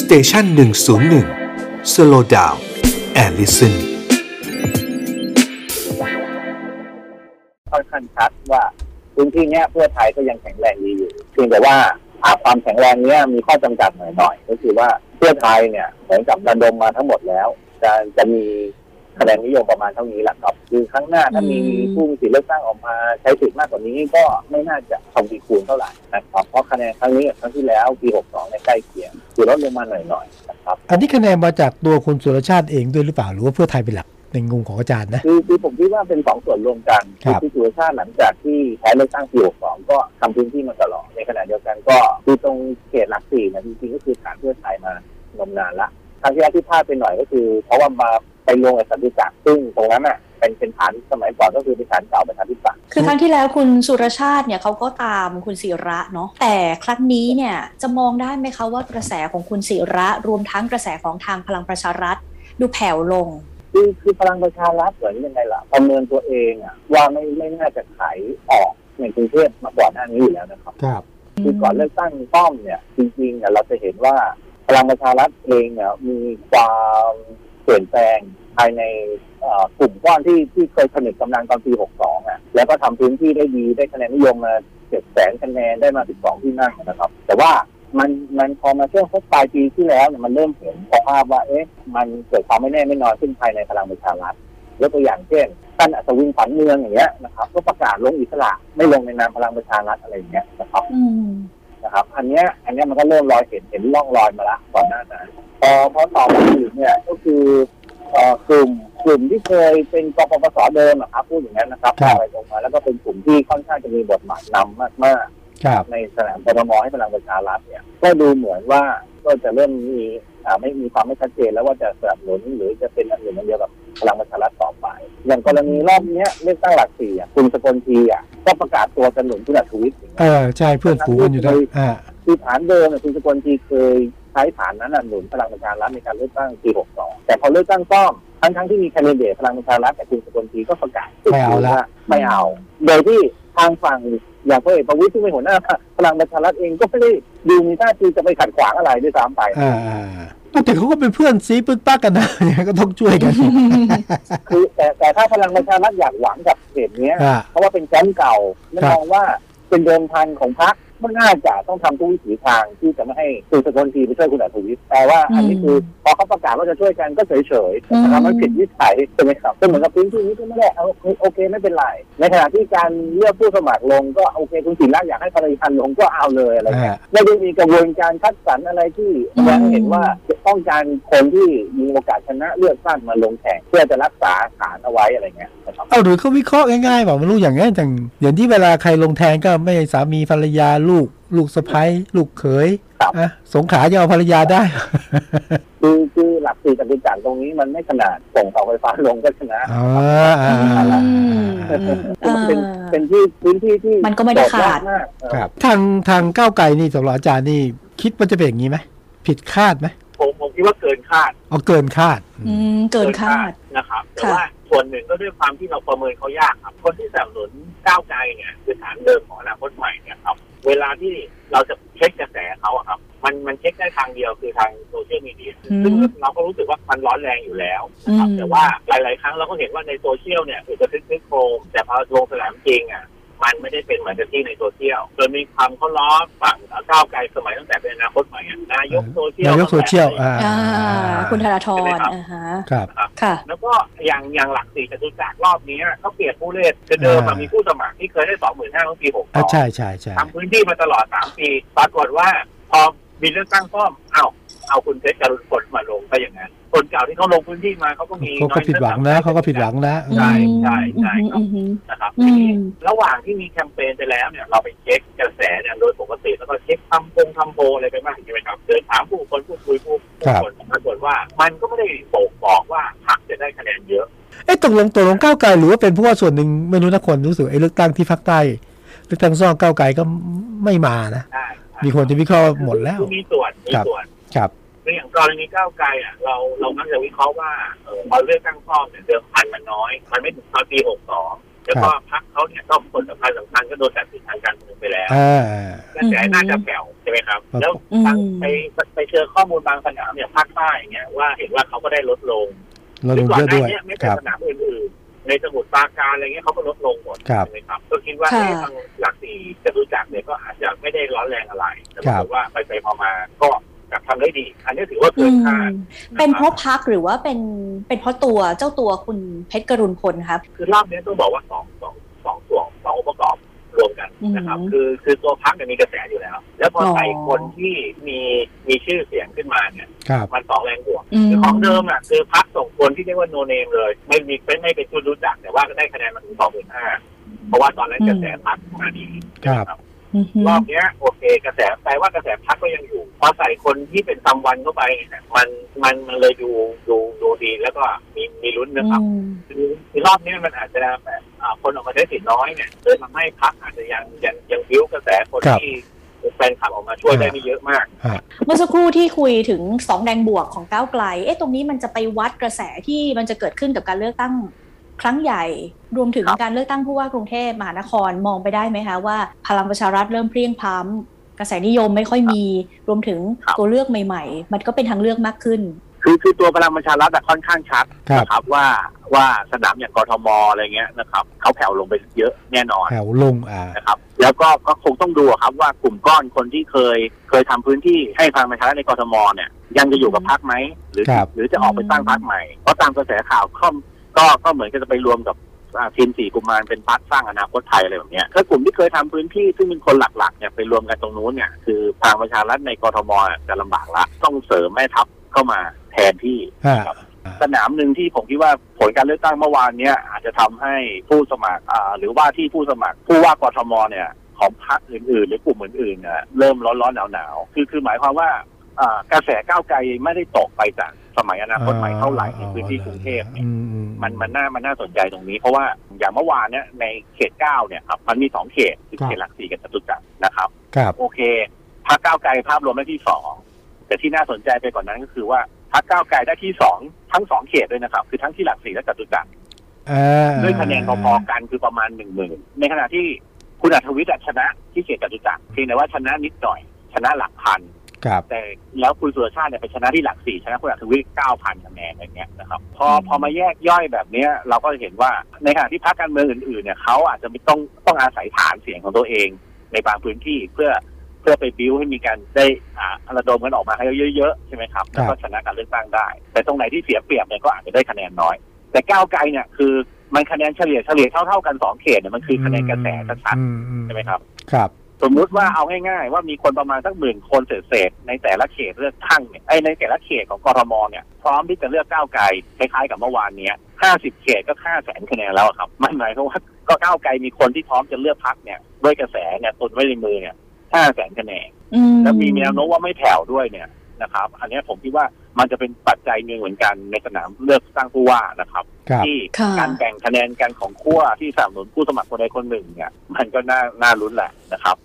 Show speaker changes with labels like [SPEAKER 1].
[SPEAKER 1] Station หนึ่งศูนย์หนึ่ง slow down and listen
[SPEAKER 2] ค่อนข้างชัดว่าพื้นที่เนี้ยเพื่อไทยก็ยังแข็งแรงดีอยู่เพียงแต่ว่าอาความแข็งแรงเนี้ยมีข้อจำกัดหน่อยๆก็คือว่าเพื่อไทยเนี่ยเหมือนกับระดมมาทั้งหมดแล้ว จะจะมี คะแนนนิยมประมาณเท่านี้แหละครับคือครั้งหน้าถ้ามี
[SPEAKER 3] อืม
[SPEAKER 2] ผู้มีสิทธิ์เลือกตั้งออกมาใช้สิทธิ์มากกว่านี้ก็ไม่น่าจะทวีคูณเท่าไหร่นะครับเพราะคะแนนครั้งนี้กับครั้งที่แล้วปี 62เนี่ยใกล้เคียงคือลดลงมาหน่อยๆนะครับ
[SPEAKER 4] อันนี้คะแนนมาจากตัวคุณสุรชาติเองด้วยหรือเปล่าหรือว่าเพื่อไทยเป็นหลักในงงของอาจารย์นะ
[SPEAKER 2] คือคือผมคิดว่าเป็นสองส่วนรวมกัน
[SPEAKER 4] ครับ
[SPEAKER 2] ที่สุรชาติหลังจากที่แพ้เลือกตั้งปี62ก็ทำพื้นที่มาตลอดในขณะเดียวกันก็คือตรงเขตหลักสี่นะจริงๆก็คือฐานเพื่อไทยมานมนานละครั้งที่แล้วที่พลาดไปหน่อยก็คือ เพราะว่ามา ไปลงกับสันติจักรซึ่งตรงนั้นอะเป็นเป็นฐานสมัยก่อนก็คือเป็นฐานเก่าประชาธิปัตย์
[SPEAKER 3] คือครั้งที่แล้วคุณสุรชาติเนี่ยเขาก็ตามคุณศิระเนาะแต่ครั้งนี้เนี่ยจะมองได้ไหมคะว่ากระแสของคุณศิระรวมทั้งกระแสของทางพลังประชารัฐดูแผ่วลง
[SPEAKER 2] คือคือพลังประชารัฐเหมือนยังไงล่ะประเมินตัวเองอะว่าไม่ไม่น่าจะขายออกในกรุงเทพมาก่อนหน้านี้อยู่แล้วนะครับ
[SPEAKER 4] ครับ
[SPEAKER 2] คือก่อนเลือกตั้งป้อมเนี่ย จริงๆเนี่ยเราจะเห็นว่าพลังประชารัฐเองเนี่ยมีความเปลี่ยนแปลง ภายในเอ่อกลุ่มก้อนที่ที่เคยผนึกกำลังตอนปี 62 อะ แล้วก็ทำพื้นที่ได้ดีได้คะแนนนิยมมาเจ็ดแสนคะแนนได้มา 12 ที่นั่งนะครับ แต่ว่ามันมันพอมาช่วงสักปลายปีที่แล้วเนี่ยมันเริ่มเห็นสภาพว่า เอ๊ะ มันเกิดความไม่แน่ไม่นอนขึ้นภายในพลังประชารัฐยกตัวอย่างเช่นท่านอัศวินขวัญเมืองอย่างเงี้ยนะครับก็ประกาศลงอิสระไม่ลงในนามพลังประชารัฐอะไรอย่างเงี้ยนะครับ
[SPEAKER 3] อืม
[SPEAKER 2] นะครับ อันเนี้ยอันเนี้ยมันก็เริ่มลอยเห็นเห็นร่องรอยมาละก่อนหน้านั้นพอพอต่อมาอีกเนี่ยก็คือเอ่อ กลุ่มกลุ่มที่เคยเป็นกปปสเดิมอะครับพูดอย่างนั้นนะครับ
[SPEAKER 4] ครับ
[SPEAKER 2] ไปลงมาแล้วก็เป็นกลุ่มที่ค่อนข้างจะมีบทบาทนำมาก
[SPEAKER 4] ครับ
[SPEAKER 2] ๆในสนามปรมให้พลังประชารัฐเนี่ยก็ดูเหมือนว่าก็จะเริ่มมีอ่าไม่มีความไม่ชัดเจนแล้วว่าจะสนับสนุนหรือจะเป็นอันอื่นอันเดียวกับพลังประชารัฐต่อไป อย่างกรณีรอบเนี้ยเลือกตั้งหลักสี่อะคุณสกลทีอะก็ประกาศตัวจะหนุนคุณอัศวิทย์อย่างเงี้ย
[SPEAKER 4] เออ ใช่เพื่อนฝูงกันอยู่ด้วยอ่า
[SPEAKER 2] คือฐานเดิมเนี่ยคุณสกลทีเคยใช้ฐานนั้นน่ะหนุนพลังประชารัฐในการเลือกตั้งปี62แต่พอเลือกตั้งซ่อมทั้งทั้งๆที่มีแคนดิเดตพลังประชารัฐแต่คุณสกลทีก็ประกาศ
[SPEAKER 4] ไม่เอาละ
[SPEAKER 2] ว่ไม่เอา โดยที่ทางฝั่งอย่างพลเอกประวิตรที่เป็นหัวหน้าพลังประชารัฐเองก็ไม่ได้ดูมีท่าทีจะไปขัดขวางอะไรด้วยซ้ำไป
[SPEAKER 4] อ่าอ่าแต่เขาก็เป็นเพื่อนซีปึ๊กปักกันนะเนี่ยก็ต้องช่วยกัน
[SPEAKER 2] คือแต่แต่ถ้าพลังประชารัฐอยากหวังกับเขตเนี้ย
[SPEAKER 4] อ่า
[SPEAKER 2] เพราะว่าเป็นแชมป์เก่าและ
[SPEAKER 4] ครับ
[SPEAKER 2] มองว่าเป็นเดิมพันของพรรค มันน่าจะต้องทำทุกวิถีทางที่จะไม่ให้คุณสกลทีไปช่วยคุณอัศวิทย์แต่ว่าอันนี้คือพอเขาประกาศว่าจะช่วยกันก็เฉยๆนะครับมันผิดวิสัยใช่ไหมครับก็เหมือนกับพื้นที่นี้ก็ไม่ได้เอาโอเคไม่เป็นไรในขณะที่การเลือกผู้สมัครลงก็โอเคคุณศิระอยากให้ภรรยาลงก็เอาเลยอะไรเงี้ย
[SPEAKER 4] อ่า
[SPEAKER 2] ไม่ได้มีกระบวนการคัดสรรอะไรที่แสดงให้เห็นว่าต้องการคนที่มีโอกาสชนะเลือกตั้งมาลงแข่งเพื่อจะรักษาฐานเอาไว้อะไรเงี้ยนะครับ
[SPEAKER 4] เอาหรือเขาวิเคราะห์ง่ายๆเปล่าไม่รู้อย่างงี้อย่างอย่างที่เวลาใครลงแทนก็ไม่สามีภรรยาลูก ลูกสะใภ้ลูกเขย
[SPEAKER 2] ครับ
[SPEAKER 4] อะสงขลาจะเอาภรรยาได้
[SPEAKER 2] คือคือหลักสี่จตุจักรตรงนี้มันไม่ขนาดส่งเสาไฟฟ้าลงก็ชนะ
[SPEAKER 4] อ๋ออ่า
[SPEAKER 3] อืม
[SPEAKER 2] คือมันเป็น
[SPEAKER 3] เออ
[SPEAKER 2] เป็นที่พื้นที่ที่
[SPEAKER 3] มันก็ไม่ได้ขาด
[SPEAKER 2] โจทย์ยกมากเออ
[SPEAKER 4] ครับ ทางทางก้าวไกลนี่สำหรับอาจารย์นี่ คิดว่าจะเป็นอย่างนี้ไหมผิดคาดไหม
[SPEAKER 5] ผมผมคิดว่าเกินคาด
[SPEAKER 4] เอาเกินคาด
[SPEAKER 3] อืมเกินคาด
[SPEAKER 5] นะครับแต่
[SPEAKER 3] ค่ะ
[SPEAKER 5] ว่าส่วนหนึ่งก็ด้วยความที่เราประเมินเขายากครับ คนที่สนับสนุนก้าวไกลเนี่ยคือฐานเดิมของอนาคตใหม่เนี่ยครับ เวลาที่เราจะเช็คกระแสเขาอะครับ มันมันเช็คได้ทางเดียวคือทางโซเชียลมีเดีย
[SPEAKER 3] อืม
[SPEAKER 5] ซึ่งเราก็รู้สึกว่ามันร้อนแรงอยู่แล้วนะครับ
[SPEAKER 3] อืม
[SPEAKER 5] แต่ว่าหลาย ๆ ครั้งเราก็เห็นว่าในโซเชียลเนี่ยคือจะอึกทึกครึกโครมแต่พอลงสนามจริงอะ มันไม่ได้เป็นเหมือนกับที่ในโซเชียลโดยมีความเขาล้อฝั่งก้าวไกลสมัยตั้งแต่เป็นอนาคตใหม่อะนายกโซเชียล
[SPEAKER 4] นายกโซเชียลอ่า
[SPEAKER 3] อ่าคุณธนาธรอ่าฮะ
[SPEAKER 4] ครับ
[SPEAKER 3] ค่ะ
[SPEAKER 5] แล้วก็อย่างอย่างหลักสี่จตุจักรรอบนี้เขาเปลี่ยนผู้เล่นคือเดิมมัน
[SPEAKER 4] อ่ามี
[SPEAKER 5] มีผู้สมัครที่เคยได้สองหมื่นห้าเมื่อปีหกส
[SPEAKER 4] อะ
[SPEAKER 5] อง
[SPEAKER 4] ใช่ใช่ใช่
[SPEAKER 5] ทำพื้นที่มาตลอดสามปี ปรากฏว่าพอมีเลือกตั้งซ่อมเอ้า เอาคุณเพชรจรุนกฎมาลงไปอย่างนั้นคนเก่าที่เขาลงพื้นที่มาเขาก็มี
[SPEAKER 4] เขาก็ผิดหวังนะเขาก็ผิดหวังนะ
[SPEAKER 5] ใช่ใช่ใช่ครับ
[SPEAKER 3] อืมอืม
[SPEAKER 5] นะครับ
[SPEAKER 3] อืม
[SPEAKER 5] ระหว่างที่มีแคมเปญไปแล้วเนี่ยเราไปเช็คกระแสเนี่ยโดยปกติแล้วก็เช็คทำโพงทำโพลอะไรไปบ้างใช่ไหมครับเดินถามผู้คนพูดคุยผู้ผู้คนปรากฏว่ามันก็ไม่ได้บอกบอกว่าพรรคจะได้คะแนนเยอะ
[SPEAKER 4] เอ๊ะตกลงตกลงก้าวไกลหรือว่าเป็นเพราะว่าส่วนหนึ่งไม่รู้นะคนรู้สึกไอ้เลือกตั้งที่ภาคใต้เลือกตั้งซ่องก้าวไกลก็ไม่มานะ
[SPEAKER 5] ได้
[SPEAKER 4] มีคนจะวิเคราะห์หมดแล้ว
[SPEAKER 5] คือมีส่วนมี
[SPEAKER 4] ครับ
[SPEAKER 5] ส่วน
[SPEAKER 4] ครับ
[SPEAKER 5] คืออย่างกรณีก้าวไกลอะเราเรามักจะวิเคราะห์ว่าเออพอเลือกตั้งซ่อมเนี่ยเดิมพันมันน้อย มันไม่ถึงตอนปีหกสอง
[SPEAKER 2] แล้วก็พรรคเขาเนี่ยก็คนสำคัญสำคัญก็โดนตัดสินทางการเมืองไปแล้ว
[SPEAKER 4] อ่า
[SPEAKER 2] กระแสน่าจะแผ่วใช่ไหมครับ
[SPEAKER 4] ครับ
[SPEAKER 2] แล้ว
[SPEAKER 3] อืม
[SPEAKER 2] บางไปไปเจอข้อมูลบางสนามเนี่ยภาคใต้อย่างเงี้ยว่าเห็นว่าเขาก็ได้ลดลง
[SPEAKER 4] เรา
[SPEAKER 2] หรื
[SPEAKER 4] ลง
[SPEAKER 2] ก่อน
[SPEAKER 4] เยอะ
[SPEAKER 2] หน้า
[SPEAKER 4] ด้วย
[SPEAKER 2] เนี้ไม่
[SPEAKER 4] ค
[SPEAKER 2] เป็น
[SPEAKER 4] รับ
[SPEAKER 2] สนามอื่นๆในสมุทรปราการอะไรเงี้ยเขาก็ลดลงหมด
[SPEAKER 4] ครับ
[SPEAKER 2] ใช่ไหมครับก็คิดว่า
[SPEAKER 3] ค่ะ
[SPEAKER 2] เอ๊ะทางหลักสี่จตุจักรเนี่ยก็อาจจะไม่ได้ร้อนแรงอะไรแต่
[SPEAKER 4] ครั
[SPEAKER 2] ปรา
[SPEAKER 4] บ
[SPEAKER 2] กฏว่าไปไปๆมาๆก็ก ลับทำได้ดี อันนี้ถือว่า
[SPEAKER 3] อื
[SPEAKER 2] เกิน
[SPEAKER 3] ม
[SPEAKER 2] คาด
[SPEAKER 3] เป็นเพ
[SPEAKER 2] คบ
[SPEAKER 3] ราะพักหรือว่าเป็นเป็นเพราะตัวเจ้าตัวคุณเพชรกรุณพลครับ
[SPEAKER 2] คือรอบนี้ต้องบอกว่าสองสองสองส่วนสององค์ประกอบรวมกันนะครับ
[SPEAKER 3] อืม
[SPEAKER 2] คือคือตัวพักเนี่ยมีกระแสอยู่แล้ว แล้วพออ
[SPEAKER 3] อ
[SPEAKER 2] ใส่คนที่มีมีชื่อเสียงขึ้นมาเนี่ย
[SPEAKER 4] ครับ
[SPEAKER 2] มันสองแรงบวก
[SPEAKER 3] อืม
[SPEAKER 2] คือของเดิมอะคือพักส่งคนที่เรียกว่าโนเนมเลย ไม่มีไม่ไม่เป็นชุดรู้จักแต่ว่าก็ได้คะแนนมาถึงสองหมื่นห้าเพราะว่าตอนนั้นกระแสพักมาดี
[SPEAKER 4] ครับ
[SPEAKER 3] อือฮึ
[SPEAKER 2] รอบเนี้ยโอเคกระแสแปลว่ากระแสพักก็ยังอยู่พอใส่คนที่เป็นซัมวันเข้าไปเนี่ยมันมันมันเลยดูดูดูดีแล้วก็มีมีลุ้นนะครับ
[SPEAKER 3] อืม
[SPEAKER 2] คือคือรอบนี้มันอาจจะแบบอ่าคนออกมาใช้สิทธิ์น้อยเนี่ยเลยทำให้พักอาจจะยังยังยังบิ้วกระแสคน
[SPEAKER 4] ครับ
[SPEAKER 2] ที่แฟนคลับออกมาช่วยได้ไม่เยอะมาก
[SPEAKER 4] ฮะ
[SPEAKER 3] เมื่อสักครู่ที่คุยถึงสองแดงบวกของก้าวไกล เอ๊ะตรงนี้มันจะไปวัดกระแสที่มันจะเกิดขึ้นกับการเลือกตั้ง ครั้งใหญ่รวมถึง
[SPEAKER 2] ครับ
[SPEAKER 3] การเลือกตั้งผู้ว่ากรุงเทพมหานครมองไปได้ไหมคะว่า พลังประชารัฐเริ่มเพรียงพล้ำกระแสนิยมไม่ค่อยมี รวมถึงตัวเลือกใหม่ ๆ มันก็เป็นทางเลือกมากขึ้น
[SPEAKER 2] คือคือตัวพลังประชารัฐอะค่อนข้างชัด
[SPEAKER 4] ครับ
[SPEAKER 2] นะครับว่าว่าสนามอย่างกทมอะไรเงี้ยนะครับเขาแผ่วลงไปเยอะแน่นอน
[SPEAKER 4] แถวลงอ่า
[SPEAKER 2] นะครับแล้วก็ก็คงต้องดูอะครับว่ากลุ่มก้อนคนที่เคยเคยทำพื้นที่ให้พลังประชารัฐในกรทมเนี่ยยังจะอยู่กับพรรคไหมหรือ
[SPEAKER 4] ครับ
[SPEAKER 2] หรือจะออกไปสร้างพรรคใหม่เพราะตามกระแสข่าวก็ ก็ก็เหมือนกับจะไปรวมกับอ่าทีมสี่กุมารเป็นพรรคสร้างอนาคตไทยอะไรแบบเนี้ยถ้ากลุ่มที่เคยทำพื้นที่ซึ่งเป็นคนหลักๆเนี่ยไปรวมกันตรงนู้นเนี่ยคือพลังประชารัฐในกรทมอะจะลำบากละต้องเสริมแม่ทัพเข้ามาแทนที่
[SPEAKER 4] ฮะ
[SPEAKER 2] ครับสนามหนึ่งที่ผมคิดว่าผลการเลือกตั้งเมื่อวานเนี้ยอาจจะทำให้ผู้สมัครอ่าหรือว่าที่ผู้สมัคร ผู้ว่ากทมเนี่ยของพรรคอื่นๆ หรือกลุ่มอื่นๆเนี่ยเริ่มร้อนๆหนาวๆคือคือหมายความว่าอ่ากระแสก้าวไกลไม่ได้ตกไปจาก สมัยอนาคตใหม่เท่าไหร่ในพื้นที่กรุงเทพเนี่ย
[SPEAKER 4] อือื
[SPEAKER 2] มันมันน่ามันน่าสนใจตรงนี้ เพราะว่าอย่างเมื่อวานเนี่ยในเขตเก้าเนี่ยครับมันมีสองเขตคือเขตหลักสี่กับจตุจักรนะครับ
[SPEAKER 4] ครับ
[SPEAKER 2] โอเคพรรคก้าวไกลภาพรวมได้ที่สองแต่ที่น่าสนใจไปกว่านนั้นก็คือว่าพรรคก้าวไกลได้ที่สองทั้งสองเขตด้วยนะครับ คือทั้งที่หลักสี่และจตุจักร
[SPEAKER 4] อ่า
[SPEAKER 2] ด้วยคะแนนพอๆกันคือประมาณหนึ่งหมื่นในขณะที่คุณอัธวิทย์อะชนะที่เขตจตุจักรเพียงแต่ว่าชนะนิดหน่อย ชนะหลักพัน
[SPEAKER 4] ครับ
[SPEAKER 2] แต่แล้วคุณสุรชาติเนี่ยไปชนะที่หลักสี่ชนะคุณอัธวิทย์เก้าพันคะแนนอะไรเงี้ยนะครับพอพอมาแยกย่อยแบบเนี้ยเราก็เห็นว่าในขณะที่พรรคการเมืองอื่นๆเนี่ยเขาอาจจะไม่ต้องต้องอาศัยฐานเสียงของตัวเอง ในบางพื้นที่เพื่อเพื่อไปบิ้วให้มีการได้อ่าระดมกันออกมาให้เยอะๆใช่ไหมครับแล้วก็ชนะการเลือกตั้งได้ แต่ตรงไหนที่เสียเปรียบเนี่ยก็อาจจะได้คะแนนน้อย แต่ก้าวไกลเนี่ยคือมันคะแนนเฉลี่ยเฉลี่ยเท่าๆกันสองเขตเนี่ยมันคือคะแนนกระแสชัด
[SPEAKER 4] อือื
[SPEAKER 2] ๆใช่ไหมครับ
[SPEAKER 4] ครับ
[SPEAKER 2] สมมุติว่าเอาง่ายๆ ว่ามีคนประมาณสักหมื่นคนเศษๆในแต่ละเขตเลือกตั้งเนี่ยไอ้ในแต่ละเขตของกรทมเนี่ยพร้อมที่จะเลือกก้าวไกลคล้ายๆกับเมื่อวานเนี้ยห้าสิบเขตก็ห้าแสนคะแนนแล้วอะครับมันหมายความว่าก็ก้าวไกลมีคนที่พร้อมจะเลือกพักเนี่ยด้วยกระแสเนี่ยตุนไว้ในมือเนี่ยห้าแสนคะแนน
[SPEAKER 3] อืม
[SPEAKER 2] แล้วมีแนวโน้มว่าไม่แผ่วด้วยเนี่ยนะครับ อันเนี้ยผมคิดว่ามันจะเป็นปัจจัยหนึ่งเหมือนกันในสนามเลือกตั้งผู้ว่านะครับ
[SPEAKER 4] ครับ
[SPEAKER 2] ที่
[SPEAKER 3] ค่ะ
[SPEAKER 2] การแบ่งคะแนนกันของขั้วที่สนับสนุนผู้สมัครคนใดคนหนึ่งเนี่ยมันก็น่าน่าลุ้นแหละนะครับ